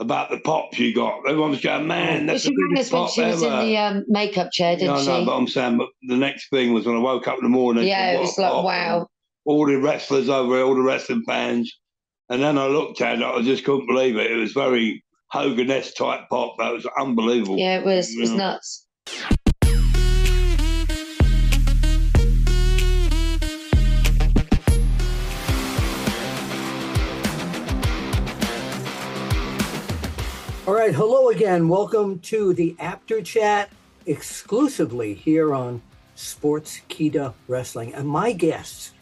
about the pop she got. Everyone was going, man, Well, that's she the biggest pop she was ever. in the um, makeup chair, didn't no, she? no, but I'm saying, but the next thing was when I woke up in the morning. yeah, it was like, pop, wow. All the wrestlers over here, all the wrestling fans. And then I looked at it, I just couldn't believe it. It was very Hogan-esque type pop. That was unbelievable. Yeah, it was. It was Yeah. nuts. All right, hello again. Welcome to the After Chat exclusively here on Sportskeeda Wrestling. And my guests,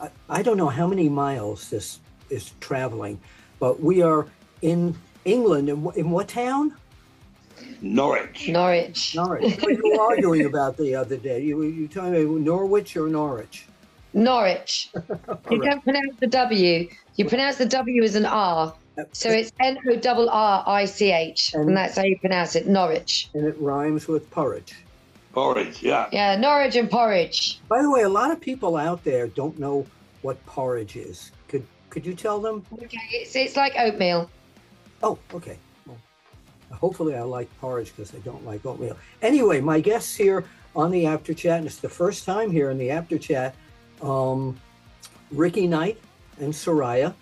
I, I don't know how many miles this is traveling, but we are in England. In, in what town? Norwich. Norwich. Norwich. What you were arguing about the other day. You, were- you telling me Norwich or Norwich? Norwich. You right. don't pronounce the W. You pronounce the W as an R. So it's N O R R I C H, And- and that's how you pronounce it. Norwich. And it rhymes with porridge. Porridge, yeah. Yeah, Norwich and porridge. By the way, a lot of people out there don't know what porridge is. Could could you tell them? Okay, it's it's like oatmeal. Oh, okay. Well, hopefully, I like porridge because I don't like oatmeal. Anyway, my guests here on the After Chat, and it's the first time here in the After Chat, um, Ricky Knight and Saraya.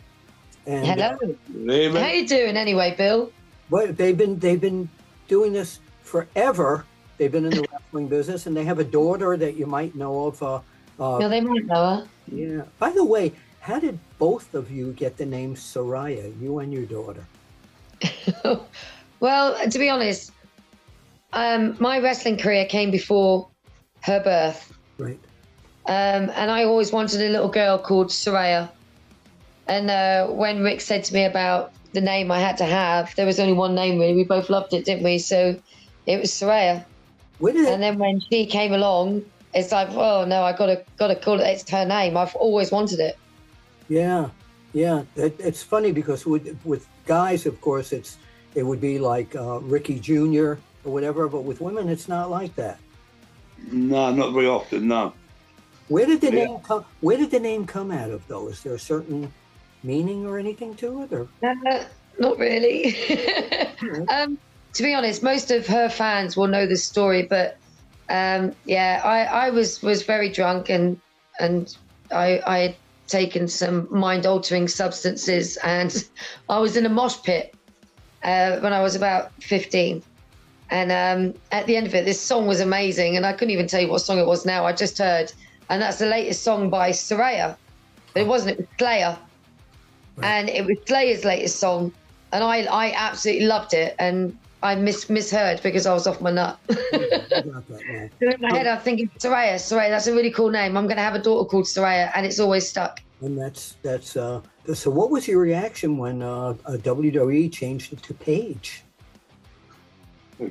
And Hello. Leave How it. you doing anyway, Bill? well, they've been they've been doing this forever. They've been in the wrestling business, and they have a daughter that you might know of. Uh, uh, No, they might know her. yeah. By the way, how did both of you get the name Saraya? You and your daughter. well, to be honest, um, my wrestling career came before her birth. Right. Um, and I always wanted a little girl called Saraya. And uh, when Rick said to me about the name I had to have, there was only one name really. We both loved it, didn't we? So it was Saraya. Where did it? And then when she came along, it's like, oh no, I gotta gotta call it. It's her name. I've always wanted it. Yeah, yeah. It, it's funny because with with guys, of course, it's it would be like uh, Ricky Jr. or whatever, but with women, it's not like that. No, not very often, no. Where did the Yeah. name come? Where did the name come out of, though? Is there a certain meaning or anything to it, or Uh, not really. um, to be honest, most of her fans will know the story, but um, yeah, I, I was was very drunk and and I, I had taken some mind altering substances and I was in a mosh pit uh, when I was about fifteen. And um, at the end of it, this song was amazing, and I couldn't even tell you what song it was now. I just heard, and that's the latest song by Saraya, but it wasn't. It was Slayer and it was Slayer's latest song, and I I absolutely loved it, and I mis misheard because I was off my nut. I got that now. So in my head, I'm thinking Saraya, Saraya, that's a really cool name. I'm going to have a daughter called Saraya, and it's always stuck. And that's that's. Uh, so, what was your reaction when uh, uh, WWE changed it to Paige?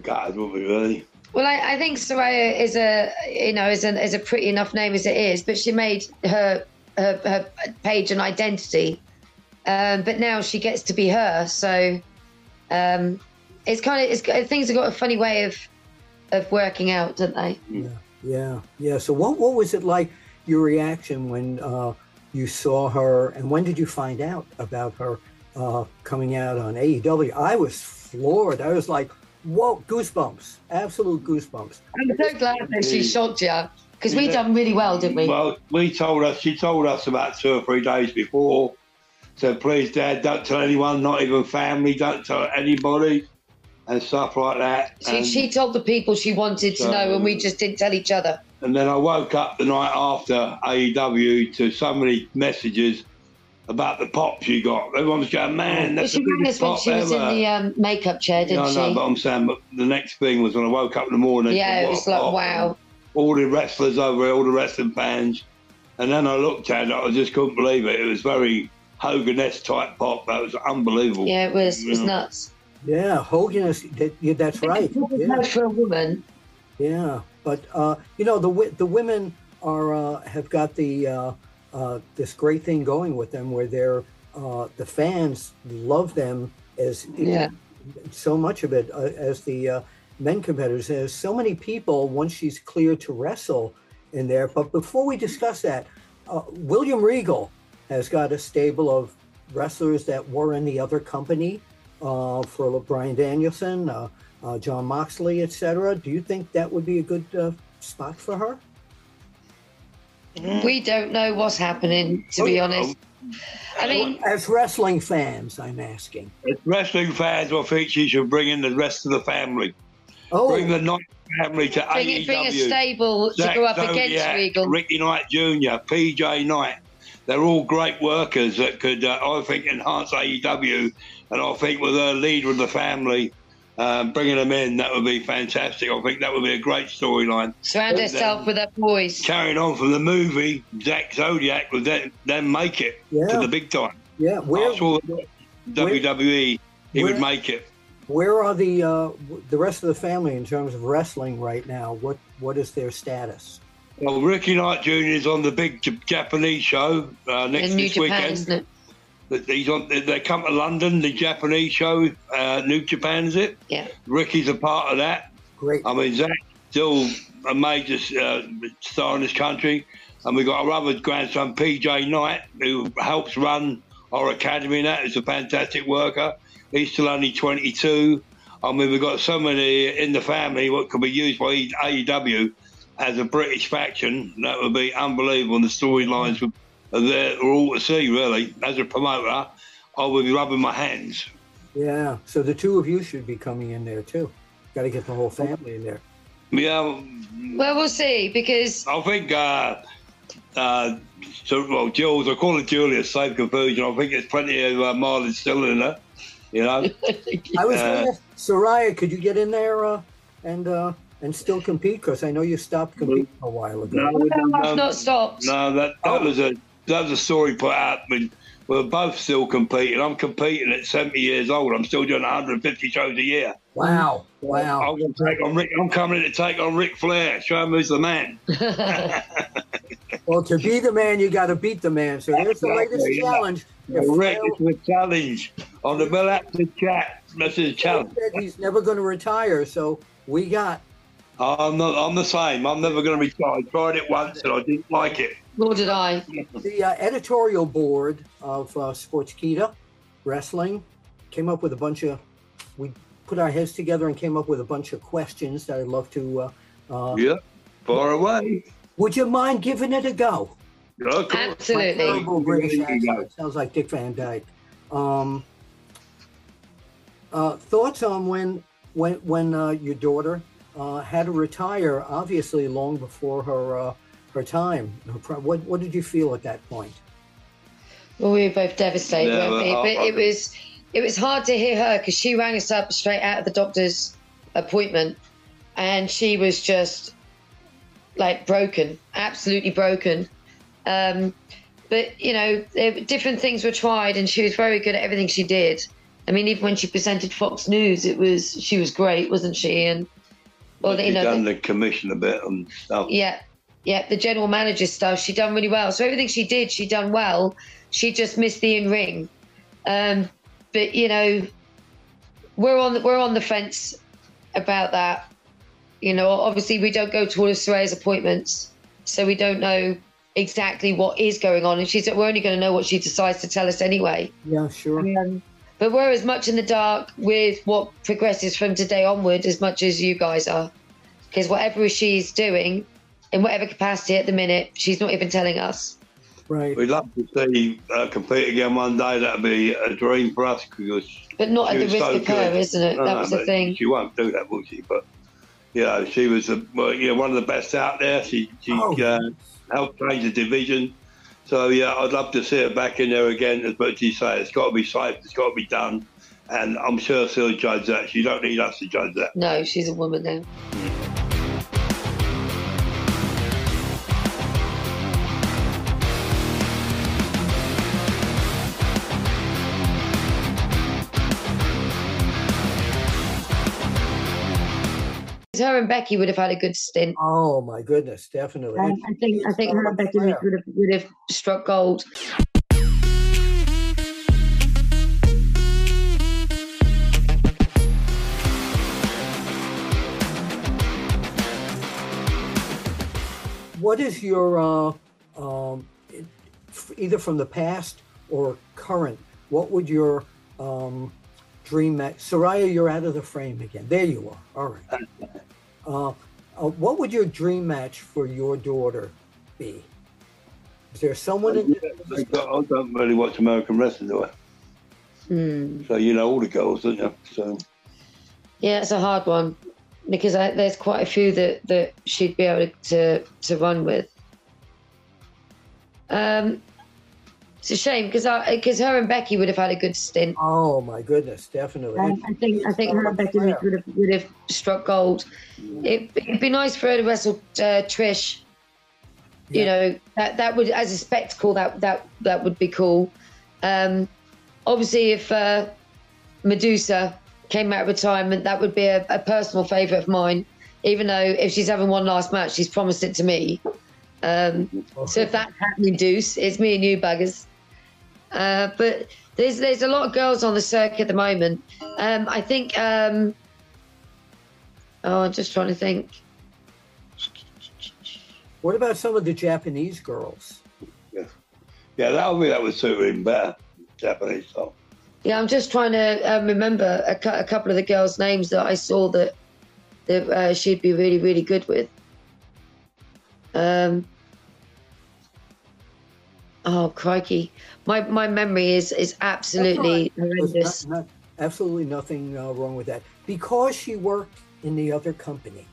God, would we really? Well, I, I think Saraya is a you know is a is a pretty enough name as it is, but she made her her, her Paige an identity. Um, but now she gets to be her, so um, it's kind of it's things have got a funny way of of working out, don't they? Yeah, yeah, yeah. So, what what was it like? Your reaction when uh, you saw her, and when did you find out about her uh, coming out on AEW? I was floored. I was like, "Whoa!" Goosebumps, absolute goosebumps. I'm so glad that she shocked you because we done really well, didn't we? Well, we told us, she told us about two or three days before. Said, please, Dad, don't tell anyone, not even family, don't tell anybody, and stuff like that. she, and, she told the people she wanted to know, and we just didn't tell each other. and then I woke up the night after AEW to so many messages about the pops you got. Everyone was going, man, Well, that's she the biggest pop she was ever. in the um, makeup chair, didn't no, she? no, but I'm saying, but the next thing was when I woke up in the morning. yeah, it was like, pop. wow. All the wrestlers over here, all the wrestling fans. And then I looked at it, I just couldn't believe it. It was very Hogan-esque type pop. That was unbelievable. Yeah, it was, it was Yeah. nuts. Yeah, Hogan is. That, yeah, that's right. Yeah. For a woman. Yeah, but uh, you know the the women are uh, have got the uh, uh, this great thing going with them where they're uh, the fans love them as Yeah. so much of it uh, as the uh, men competitors. There's so many people once she's cleared to wrestle in there. But before we discuss that, uh, William Regal has got a stable of wrestlers that were in the other company uh, for Bryan Danielson, uh, uh, Jon Moxley, etc. Do you think that would be a good uh, spot for her? We don't know what's happening, to be Oh, honest. I mean, As wrestling fans, I'm asking. As wrestling fans, I think she should bring in the rest of the family. Oh, Bring the Knight family to bring, AEW. it, bring a stable to go up against Zodiac, Regal. Ricky Knight Jr., PJ Knight. They're all great workers that could, uh, I think, enhance AEW. And I think with her leader of the family, um, bringing them in, that would be fantastic. I think that would be a great storyline. Surround Then- herself with her boys. Carrying on from the movie, Zack Zodiac would then, then make it Yeah. to the big time. yeah. Where After all the WWE, he where- would make it. where are the uh, the rest of the family in terms of wrestling right now? What what is their status? Well, Ricky Knight Jr. is on the big J- Japanese show uh, next in New this Japan, weekend. isn't it? He's on. They come to London, the Japanese show, uh, New Japan, is it? Yeah. Ricky's a part of that. Great. I mean, Zach's still a major uh, star in this country. And we've got our other grandson, PJ Knight, who helps run our academy and that. He's a fantastic worker. He's still only 22. I mean, we've got so many in the family what could be used by AEW as a British faction. That would be unbelievable. And the storylines would- are there are all to see, really. As a promoter, I would be rubbing my hands. Yeah. So the two of you should be coming in there too. Got to get the whole family in there. Yeah, Well, we'll see because I think, uh, uh, so, well, Jules, I call it Julius, save confusion. I think there's plenty of uh, mileage still in her, you know. I was Uh, going to Saraya, could you get in there uh, and uh, and still compete? Because I know you stopped competing a while ago. I've not stopped. no, that, that oh. was a that was a story put out. I mean, we're both still competing. I'm competing at 70 years old. I'm still doing 150 shows a year. Wow. Wow. I'm going to take on Rick. I'm coming in to take on Ric Flair. Show him who's the man. Well, to be the man, you got to beat the man. So there's the latest yeah. challenge. If Rick, Flair it's a challenge on the Bill Apter chat. This is a challenge. said he's never going to retire, so we got I'm not. I'm the same. I'm never going to retire. I tried it once and I didn't like it. Nor did I. the uh, editorial board of uh, Sportskeeda Wrestling came up with a bunch of. We put our heads together and came up with a bunch of questions that I'd love to. Uh, uh, Yeah, far away. Would you mind giving it a go? Yeah. Absolutely. British There you go. accent. Sounds like Dick Van Dyke. Um, uh, thoughts on when when when uh, your daughter uh, had to retire? Obviously, long before her uh, her time. Her pri- What what did you feel at that point? Well, we were both devastated, Yeah, weren't we? but But I- it was it was hard to hear her because she rang us up straight out of the doctor's appointment, and she was just like broken, absolutely broken. Um, but you know, different things were tried, and she was very good at everything she did. I mean, even when she presented Fox News, it was she was great, wasn't she? And well, you know, done the commission a bit and stuff. yeah, yeah, the general manager stuff, she done really well. So everything she did, she done well. She just missed the in ring. Um, but you know, we're on the, we're on the fence about that. You know, obviously we don't go to all of Saraya's appointments, so we don't know exactly what is going on. And she's we're only going to know what she decides to tell us anyway. Yeah, sure. Um, but we're as much in the dark with what progresses from today onward as much as you guys are. Because whatever she's doing, in whatever capacity at the minute, she's not even telling us. Right. We'd love to see uh, compete again one day. That'd be a dream for us because But not She at the was risk so of her, good. isn't it? No, that no, was the thing. She won't do that, will she? But you know, she was a, well, you know, one of the best out there. She she Oh. uh, helped change the division. So yeah, I'd love to see her back in there again. As much as you say, it's got to be safe. It's got to be done. And I'm sure she'll judge that. She don't need us to judge that. No, she's a woman now. Her and Becky would have had a good stint. Oh my goodness, definitely. Um, I think I think her and Becky would would have, would have struck gold. What is your uh, um, either from the past or current? What would your um, dream match? Saraya, you're out of the frame again. There you are. All right. Uh, uh, what would your dream match for your daughter be? Is there someone in I don't- I don't really watch American wrestling, do I? Hmm. So you know all the girls, don't you? So Yeah, it's a hard one because I, there's quite a few that, that she'd be able to to run with. Um, it's a shame because because her and Becky would have had a good stint. Oh my goodness, definitely. Um, I think I think her and Becky would, would have, would have struck gold. It, it'd be nice for her to wrestle uh, Trish. You know that that would as a spectacle that that that would be cool. Um, obviously, if uh, Medusa came out of retirement, that would be a, a personal favourite of mine. Even though if she's having one last match, she's promised it to me. Um, so if that's happening, Deuce, it's me and you, buggers. Uh, but there's there's a lot of girls on the circuit at the moment. Um, I think. Um, oh, I'm just trying to think. What about some of the Japanese girls? yeah, yeah, that would be that would suit him better. Japanese style. Yeah, I'm just trying to um, remember a, cou- a couple of the girls' names that I saw that that uh, she'd be really really good with. Um. Oh crikey, my my memory is is absolutely horrendous. not- not- absolutely nothing uh, wrong with that. Because she worked in the other company,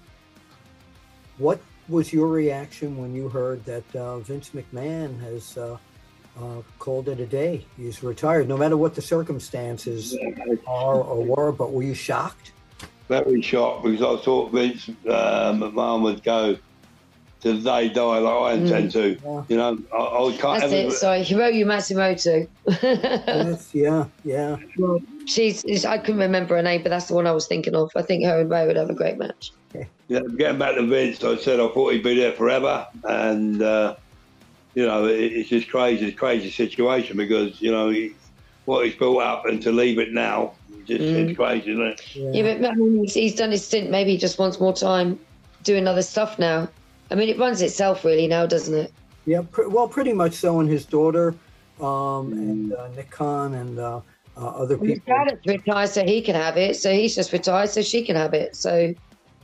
what was your reaction when you heard that uh, Vince McMahon has uh, uh, called it a day? He's retired, no matter what the circumstances are or were. But were you shocked? Very shocked because I thought Vince uh, McMahon would go to the day die like I intend to. Yeah. You know, I, I can't That's ever. it. Sorry, Hiroyo Matsumoto. yes, yeah, yeah. She's, she's. I couldn't remember her name, but that's the one I was thinking of. I think her and Ray would have a great match. Yeah, getting back to Vince, I said I thought he'd be there forever, and uh, you know it, it's just crazy, it's a crazy situation because you know he, what he's built up and to leave it now, just Mm. it's crazy, isn't it? Yeah, but I mean, he's, he's done his stint. Maybe he just wants more time doing other stuff now. I mean, it runs itself really now, doesn't it? Yeah, pr- well, pretty much so. And his daughter, um, and uh, Nick Khan, and uh, uh, other His people. dad has retired, so he can have it. So he's just retired, so she can have it. So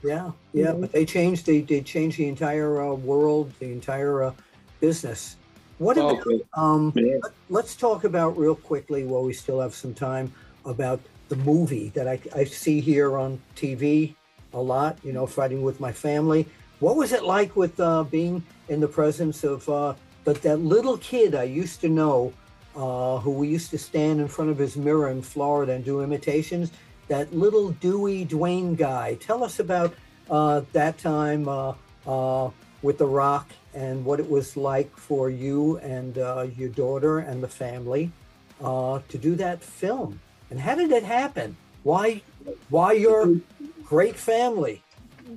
Yeah, yeah, Mhm. but they changed. They they changed the entire uh, world, the entire uh, business. What about? Okay. Um, Yeah. let's talk about real quickly while we still have some time about the movie that I, I see here on TV a lot. You know, fighting with my family. What was it like with uh, being in the presence of uh, but that little kid I used to know, uh, who we used to stand in front of his mirror in Florida and do imitations? That little Dewey Dwayne guy. Tell us about uh, that time uh, uh, with The Rock and what it was like for you and your daughter and the family to do that film. And how did it happen? Why, why your great family?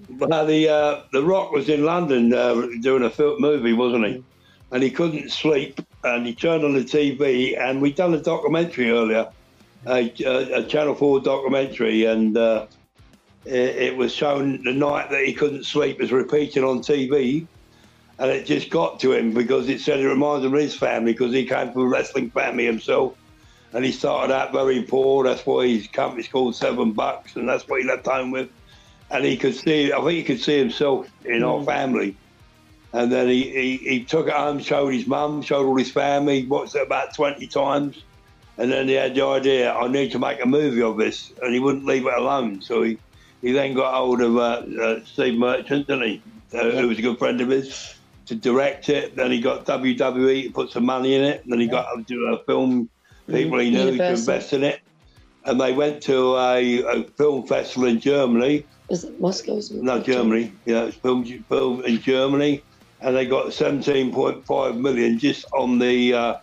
Well, the uh, the Rock was in London uh, doing a film movie, wasn't he? And he couldn't sleep, and he turned on the TV, and we'd done a documentary earlier, a, a, a Channel Four documentary, and uh, it, it was shown the night that he couldn't sleep was repeated on TV, and it just got to him because it said it reminds him of his family because he came from a wrestling family himself. And he started out very poor. That's why his company's called Seven Bucks, and that's what he left home with and he could see. I think he could see himself in our family. And then he, he, he took it home, showed his mum, showed all his family, watched it about twenty times, and then he had the idea, I need to make a movie of this, and he wouldn't leave it alone. So he, he then got hold of uh, uh, Steve Merchant, didn't he, uh, who was a good friend of his, to direct it. Then he got WWE to put some money in it. Then he got to do a film people he knew to invest in it. And they went to a, a film festival in Germany, was it Moscow? Was it? no, Germany. Yeah, it's filmed, filmed in Germany, and they got 17.5 million just on the uh,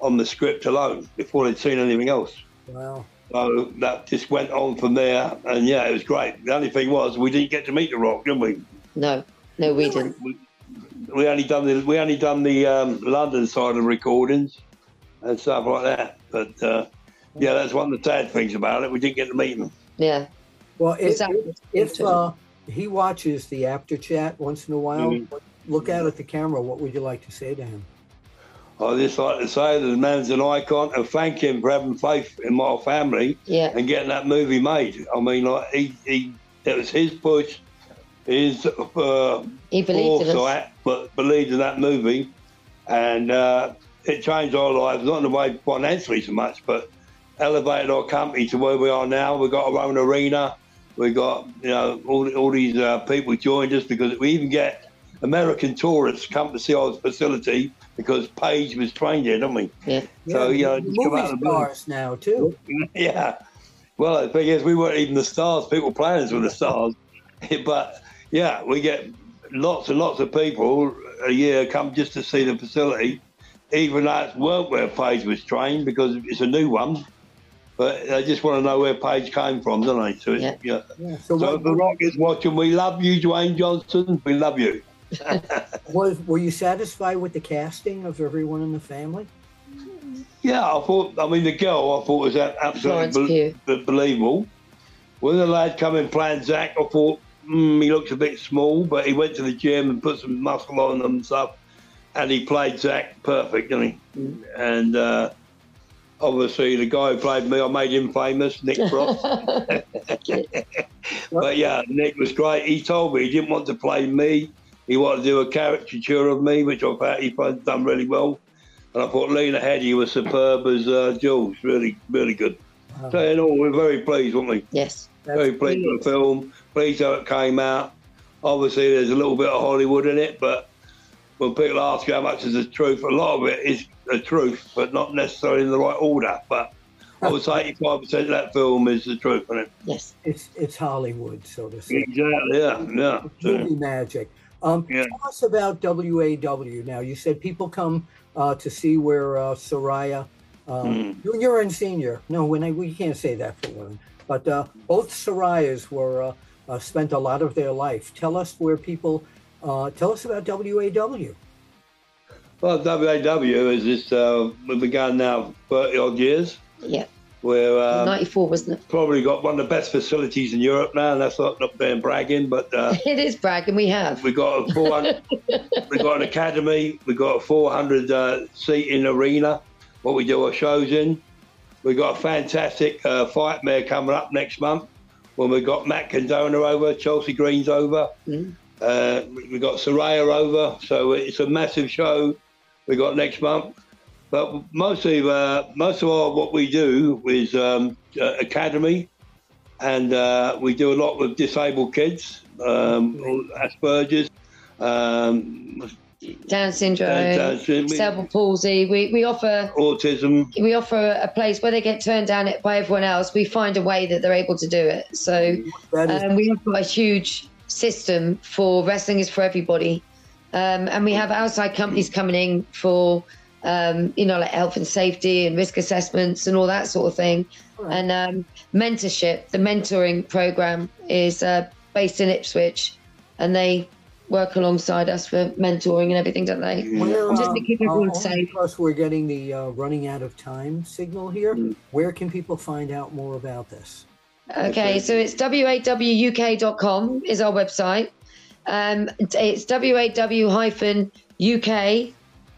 on the script alone before they'd seen anything else. Wow. So that just went on from there, and yeah, it was great. The only thing was we didn't get to meet the Rock, did we? No, no, we didn't. We only done the we only done the um, London side of recordings and stuff like that. But uh, yeah, that's one of the sad things about it. We didn't get to meet them. Yeah, Well, if, if uh, he watches the after chat once in a while, Mhm. look out at the camera. What would you like to say to him? I just like to say that the man's an icon and thank him for having faith in my family Yeah. and getting that movie made. I mean, like he, he it was his push, his uh, He believed in us. foresight, but believed in that movie, and uh, it changed our lives. Not in the way financially so much, but elevated our company to where we are now. We've got our own arena. We got you know all, all these uh, people joined us because we even get American tourists come to see our facility because Paige was trained here, don't we? Yeah. So, you know, the just come movie out of the stars now too. yeah. Well, the thing is, we weren't even the stars. People playing us were the stars. but yeah, we get lots and lots of people a year come just to see the facility, even though it weren't where Paige was trained because it's a new one. But they just want to know where Paige came from, don't they? So, it's, Yeah. yeah. Yeah. So, So what, the Rock is watching, we love you, Dwayne Johnson. We love you. was were you satisfied with the casting of everyone in the family? Yeah, I thought. I mean, the girl I thought was absolutely Pugh. be- believable. When the lad come in playing Zach, I thought mm, he looks a bit small, but he went to the gym and put some muscle on and stuff, and he played Zach perfect, didn't he? And uh, obviously, the guy who played me, I made him famous, Nick Frost. but yeah, Nick was great. He told me he didn't want to play me. He wanted to do a caricature of me, which I thought he done really well. And I thought Lena Headey was superb as uh, Jules. Really, really good. Wow. So in all, we're very pleased, weren't we? Yes. Very pleased with the film. Pleased how it came out. Obviously, there's a little bit of Hollywood in it, but when people ask you how much is the truth, a lot of it is the truth, but not necessarily in the right order. But I would say 85% of that film is the truth, isn't it? Yes. It's it's Hollywood, so to speak. Exactly, yeah, yeah. So, Movie magic. Um, Yeah. Tell us about WAW. Now, you said people come uh, to see where uh, Saraya, um, Hmm. junior and senior. No, when I, we can't say that for women, but uh, both Sarayas were uh, uh, spent a lot of their life. Tell us where people. Uh, tell us about WAW. well, WAW is this, uh, we've been going now 30 odd years. Yeah. We're um, 94, wasn't it? probably got one of the best facilities in Europe now, and that's not, not being bragging, but uh, It is bragging. We have. we got a 400, we got an academy, we got a 400 uh, seating arena, what we do our shows in. We got a fantastic uh, fight mare coming up next month when we got Matt Cardona over, Chelsea Green's over, Mm. Uh, we got Saraya over, so it's a massive show we got next month. But mostly, uh, most of our, what we do is um, uh, academy, and uh, we do a lot with disabled kids, um, Asperger's, um, Down syndrome, Down syndrome. cerebral palsy. We, we offer autism. we offer a place where they get turned down by everyone else. We find a way that they're able to do it. So um, we have got a huge system for wrestling is for everybody, um, and we have outside companies coming in for um, you know like health and safety and risk assessments and all that sort of thing, Right. and um, mentorship. The mentoring program is uh, based in Ipswich, and they work alongside us for mentoring and everything, don't they? Where, Just uh, to keep uh, everyone only safe. because we're getting the uh, running out of time signal here. Mm. Where can people find out more about this? Okay, so it's wawuk.com is our website. Um, it's waw-uk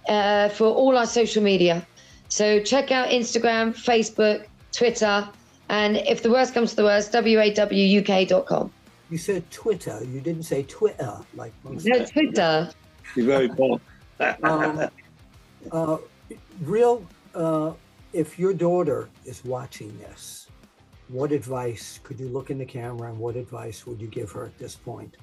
uh, for all our social media. So check out Instagram, Facebook, Twitter, and if the worst comes to the worst, wawuk.com. You said Twitter. You didn't say Twitter like most. No, Twitter. You're very poor. um, uh, real. Uh, if your daughter is watching this, what advice could you look in the camera and what advice would you give her at this point?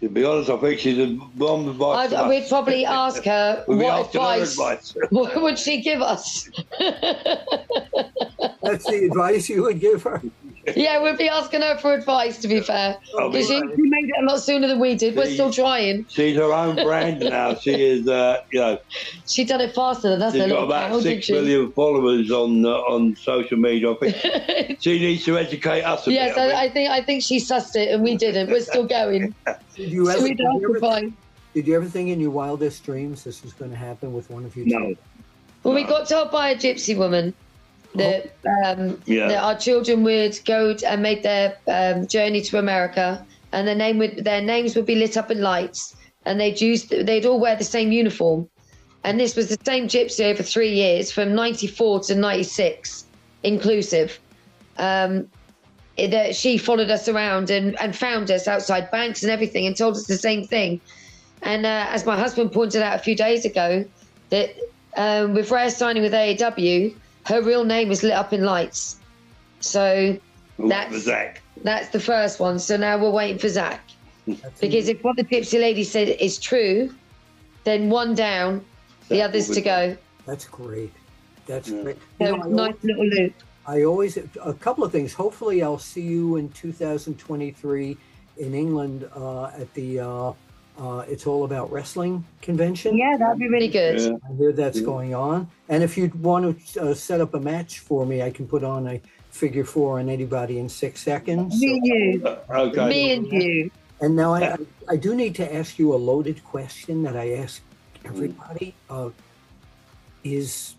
to be honest, I think she's a bomb advice. I'd, we'd probably ask her We'd what asking her advice, advice. what would she give us? That's the advice you would give her. yeah, we'd be asking her for advice, to be fair. I she, she made it a lot sooner than we did. We're still trying. she's her own brand now. She is, uh, you know, She done it faster than us. she's a got about cow, did six she? followers on uh, on social media. I think she needs to educate us a yes, bit. I, I think I think she sussed it and we didn't. We're still going. Did you ever, we did you ever, survive. did you ever think in your wildest dreams this was going to happen with one of you? no, Well, we got told by a gypsy woman that, um, Yeah. that our children would go and make their um, journey to America, and their name would their names would be lit up in lights, and they'd use they'd all wear the same uniform, And this was the same gypsy over three years, from 94 to 96, inclusive. Um, uh, she followed us around and, and found us outside banks and everything and told us the same thing. And uh, as my husband pointed out a few days ago, that um, with Rhea signing with AEW, her real name is lit up in lights. So That's that's Zach. that's the first one. So now we're waiting for Zach. That's Because if what the Gypsy Lady said is true, then one down, the others to go. That's great. That's Yeah. great. You So know, I nice little loop. I always a couple of things. Hopefully, I'll see you in 2023 in England uh, at the uh, uh, It's All About Wrestling convention. Yeah, that'd be really good. Yeah. I hear that's Yeah. going on. And if you'd want to uh, set up a match for me, I can put on a figure four on anybody in six seconds. Me and you. Uh, Okay. Me and you. And now I, I, I do need to ask you a loaded question that I ask everybody. Uh, is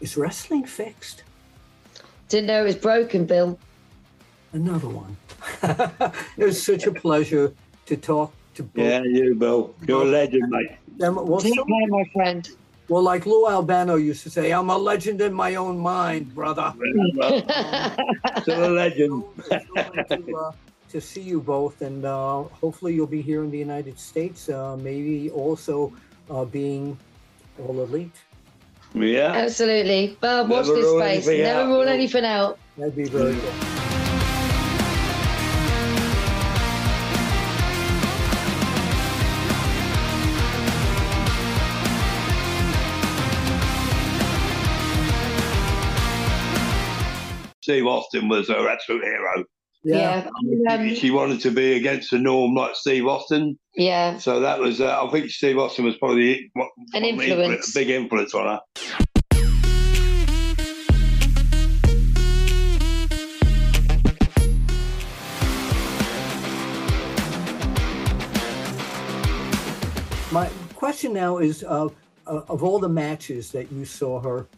is wrestling fixed? Didn't know it was broken, Bill. Another one. it was such a pleasure to talk to both. Yeah, you, Bill. You're a legend, mate. them. Well, Take so- care, my friend. well, like Lou Albano used to say, I'm a legend in my own mind, brother. Still a legend. So to, uh, to see you both, and uh, hopefully you'll be here in the United States, uh, maybe also uh, being all elite. Yeah. Absolutely. Bob, watch Never this space. Never out, rule anything out. That'd be very Steve Austin was her absolute hero. Yeah. Um, she wanted to be against the norm like Steve Austin. yeah. So that was, uh, I think Steve Austin was probably what- An what- influence. a big influence on her. My question now is uh, uh, of all the matches that you saw her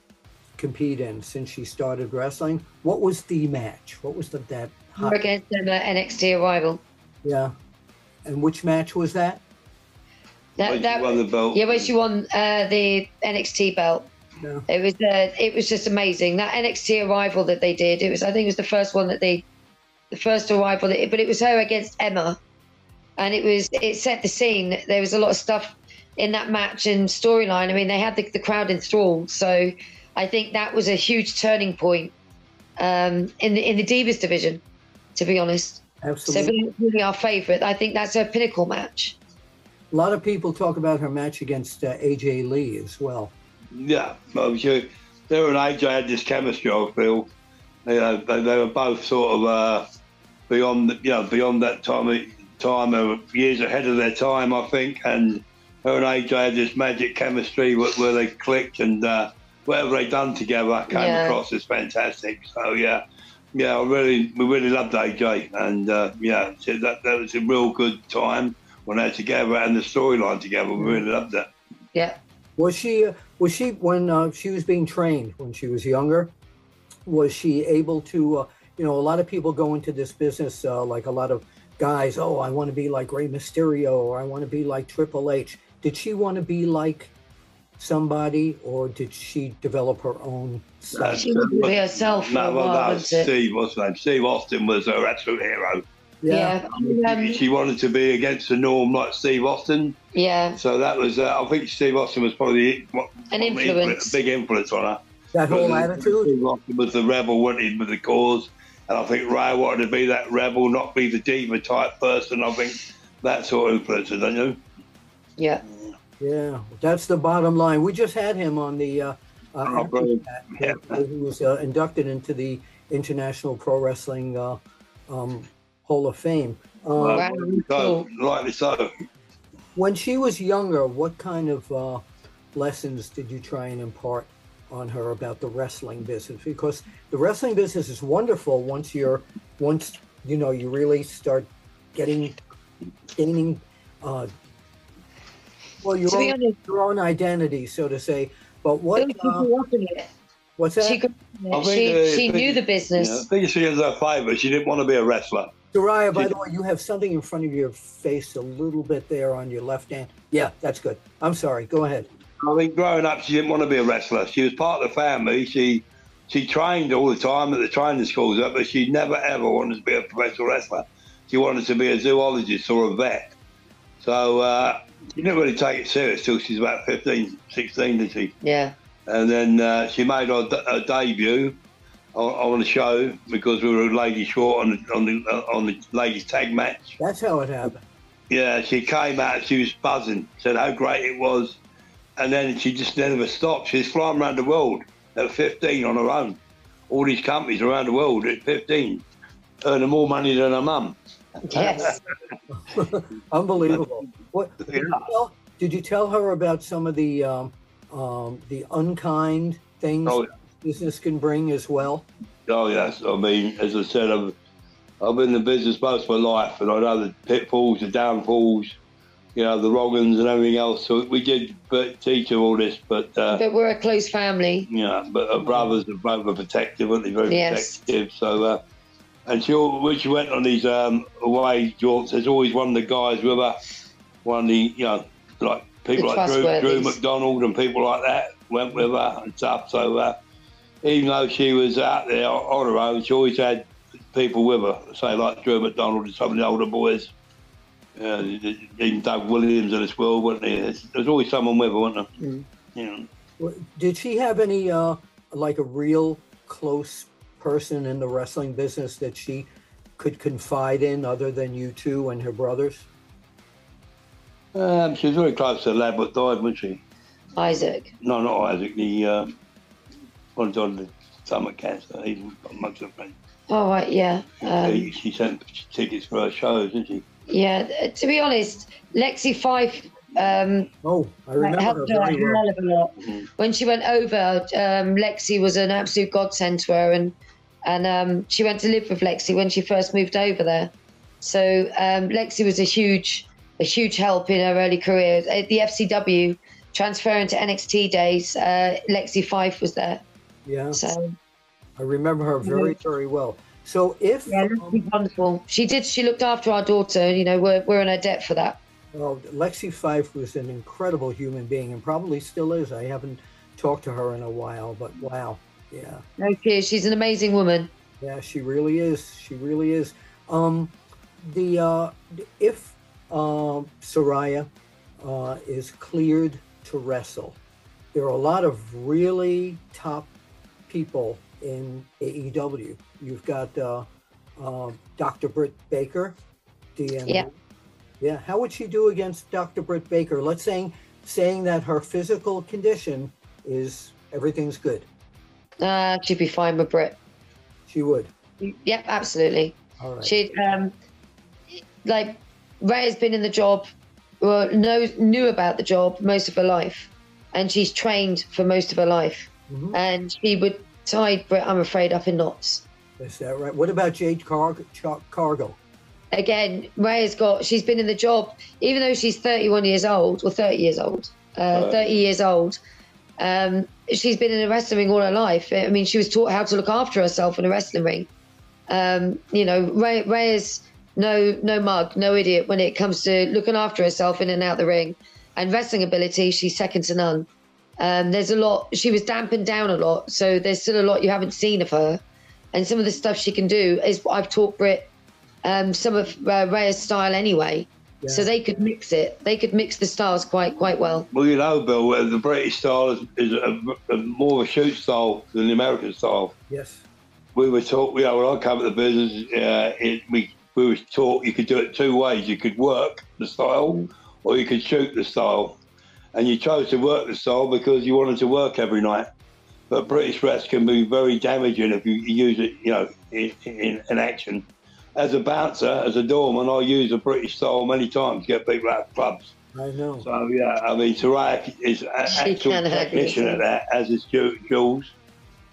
compete in since she started wrestling, what was the match? What was the that hot? against them NXT Arrival. Yeah. And which match was that? That, When she that, won the belt. yeah, when she won uh, the NXT belt. Yeah. It was uh, it was just amazing that NXT arrival that they did. It was I think it was the first one that they, the first arrival. That, but it was her against Emma, and it was it set the scene. There was a lot of stuff in that match and storyline. I mean, they had the, the crowd enthralled. So I think that was a huge turning point um, in the in the Divas division. To be honest, Absolutely. but it's really our favourite. I think that's her pinnacle match. A lot of people talk about her match against uh, AJ Lee as well. Yeah, well, she, her and AJ had this chemistry. I feel, you know, they, they were both sort of uh, beyond, the- you know, beyond that time. Time, they were years ahead of their time, I think. And her and AJ had this magic chemistry where, where they clicked, and uh, whatever they done together came Yeah. across as fantastic. So yeah, yeah, I really, we really loved AJ, and uh, yeah, so that that was a real good time when they're together and the storyline together. We really loved that. Yeah. Was she uh, was she when uh, she was being trained when she was younger? Was she able to? Uh, you know, a lot of people go into this business uh, like a lot of guys. Oh, I want to be like Rey Mysterio, or I want to be like Triple H. Did she want to be like somebody, or did she develop her own? style? That's- She would be herself for No, a well, while, no, wasn't it? Steve, what's his name? Steve Austin was her absolute hero. Yeah. Um, she wanted to be against the norm like Steve Austin. yeah. So that was, uh, I think Steve Austin was probably the- what, An influence. a big influence on her. that whole But attitude. Steve Austin was the rebel, wanted with the cause. And I think Ray wanted to be that rebel, not be the diva type person. I think that sort of influenced don't you? Yeah. Yeah, that's the bottom line. We just had him on the. Uh, uh, Oh. Yeah. He was uh, inducted into the International Pro Wrestling uh, um, Hall of Fame. Um, Well, Wow, so, rightly so. When she was younger, what kind of uh, lessons did you try and impart on her about the wrestling business? Because the wrestling business is wonderful once you're once you know you really start getting gaining uh, well your To be own, honest, your own identity, so to say. But what she uh, in it. what's that? She, grew up I it. think she, the she thing- knew the Yeah, I think she has her favour. She didn't want to be a wrestler. Soraya, by She- the way, you have something in front of your face a little bit there on your left hand. Yeah, that's good. I'm sorry. Go ahead. I mean, growing up, she didn't want to be a wrestler. She was part of the family. She she trained all the time at the training schools, but she never ever wanted to be a professional wrestler. She wanted to be a zoologist or a vet. So uh, she didn't really take it serious till she's about 15, 16, did she? Yeah. And then uh, she made her, her debut on, on, the show because we were lady short on the, on the uh, on the ladies tag match. That's how it happened. Yeah, she came out. She was buzzing. Said how great it was, and then she just never stopped. She's flying around the world at 15 on her own. All these companies around the world at 15, earning more money than her mum. Yes. Unbelievable. What did, you tell, did, you tell, her about some of the um, um, the unkind things oh, business can bring as well? Oh yes. I mean, as I said, I've I've been in the business most of my life, and I know the pitfalls, the downfalls, you know, the wrong and everything else. So we did but teach her all this, but uh, but we're a close family. Yeah, but her brothers are both protective, aren't they? Very yes. protective. So. Uh, and she, when she went on these um, away jaunts, there's always one of the guys with her, one of the, you know, like people the like Drew, Drew McDonald and people like that went with her and stuff. So uh, even though she was out there on her own, she always had people with her, say like Drew McDonald and some of the older boys. Uh, even Doug Williams in this world, wasn't there? There's always someone with her, wasn't there? Mm. Yeah. Did she have any, uh, like a real close person in the wrestling business that she could confide in other than you two and her brothers? Um, she was very close to the lad that died, wasn't she? Isaac. No, not Isaac. The uh, one died of stomach cancer. He's amongst her friends. Oh, right, yeah. Um, she, she sent tickets for her shows, didn't she? Yeah, to be honest, Lexi Fyfe um, oh, I remember helped her, her well. a lot. Mm-hmm. When she went over, um, Lexi was an absolute godsend to her, and and um, she went to live with Lexi when she first moved over there. So um, Lexi was a huge, a huge help in her early career. At the FCW, transferring to NXT days, uh, Lexi Fyfe was there. Yeah. So I remember her very, very well. So if yeah, um, wonderful. She did. She looked after our daughter. You know, we're we're in her debt for that. Well, Lexi Fyfe was an incredible human being, and probably still is. I haven't talked to her in a while, but wow, yeah. No, she She's an amazing woman. Yeah, she really is. She really is. Um, the uh, if uh, Saraya uh, is cleared to wrestle, there are a lot of really top people in AEW. You've got uh, uh, Dr. Britt Baker, DM. Yeah. Yeah. How would she do against Dr. Britt Baker? Let's say saying that her physical condition is everything's good. Uh, she'd be fine with Britt. She would. Yep, absolutely. All right. She um, like Ray has been in the job, well, knows knew about the job most of her life, and she's trained for most of her life, mm-hmm. and she would tie Britt, I'm afraid, up in knots. Is that right? What about Jade Car- Car- Cargill? Again, Ray has got. She's been in the job, even though she's 31 years old or 30 years old. Uh, 30 years old. Um, she's been in a wrestling ring all her life. I mean, she was taught how to look after herself in a wrestling ring. Um, you know, Ray, Ray is no no mug, no idiot when it comes to looking after herself in and out the ring. And wrestling ability, she's second to none. Um, there's a lot. She was dampened down a lot, so there's still a lot you haven't seen of her. And some of the stuff she can do is I've taught Brit um, some of uh, style anyway. Yeah. So they could mix it. They could mix the styles quite quite well. Well, you know, Bill, the British style is, is a, a more of a shoot style than the American style. Yes. We were taught, you know, when I came to the business, uh, it, we we were taught you could do it two ways. You could work the style, or you could shoot the style. And you chose to work the style because you wanted to work every night. But British rest can be very damaging if you use it, you know, in, in, in action as a bouncer, as a doorman, I use a British style many times to get people out of clubs. I know. So yeah, I mean, Saraya is an actual technician at that, as is Jules.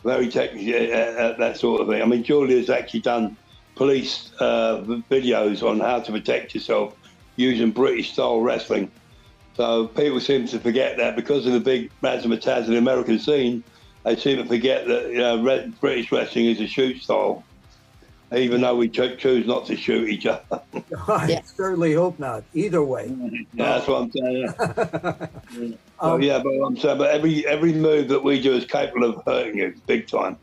Very technical at that sort of thing. I mean, Julia's actually done police uh, videos on how to protect yourself using British style wrestling. So people seem to forget that because of the big razzmatazz in the American scene, they seem to forget that you know, British wrestling is a shoot style even though we cho- choose not to shoot each other. I Yeah. certainly hope not. Either way. Yeah, that's what I'm saying. Yeah. Um, But yeah, but I'm saying, but every every move that we do is capable of hurting you big time.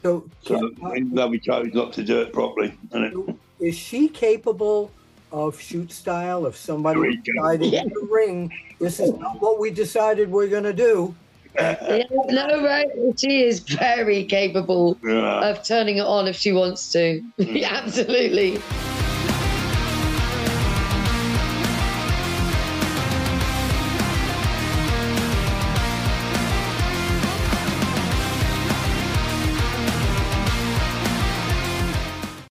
So, So uh, even though we chose not to do it properly, and it, is she capable of shoot style? If somebody Very decided Yeah. in the ring, this is not what we decided we're going to do. Yeah, no, right. She is very capable yeah. of turning it on if she wants to. Mm. Absolutely.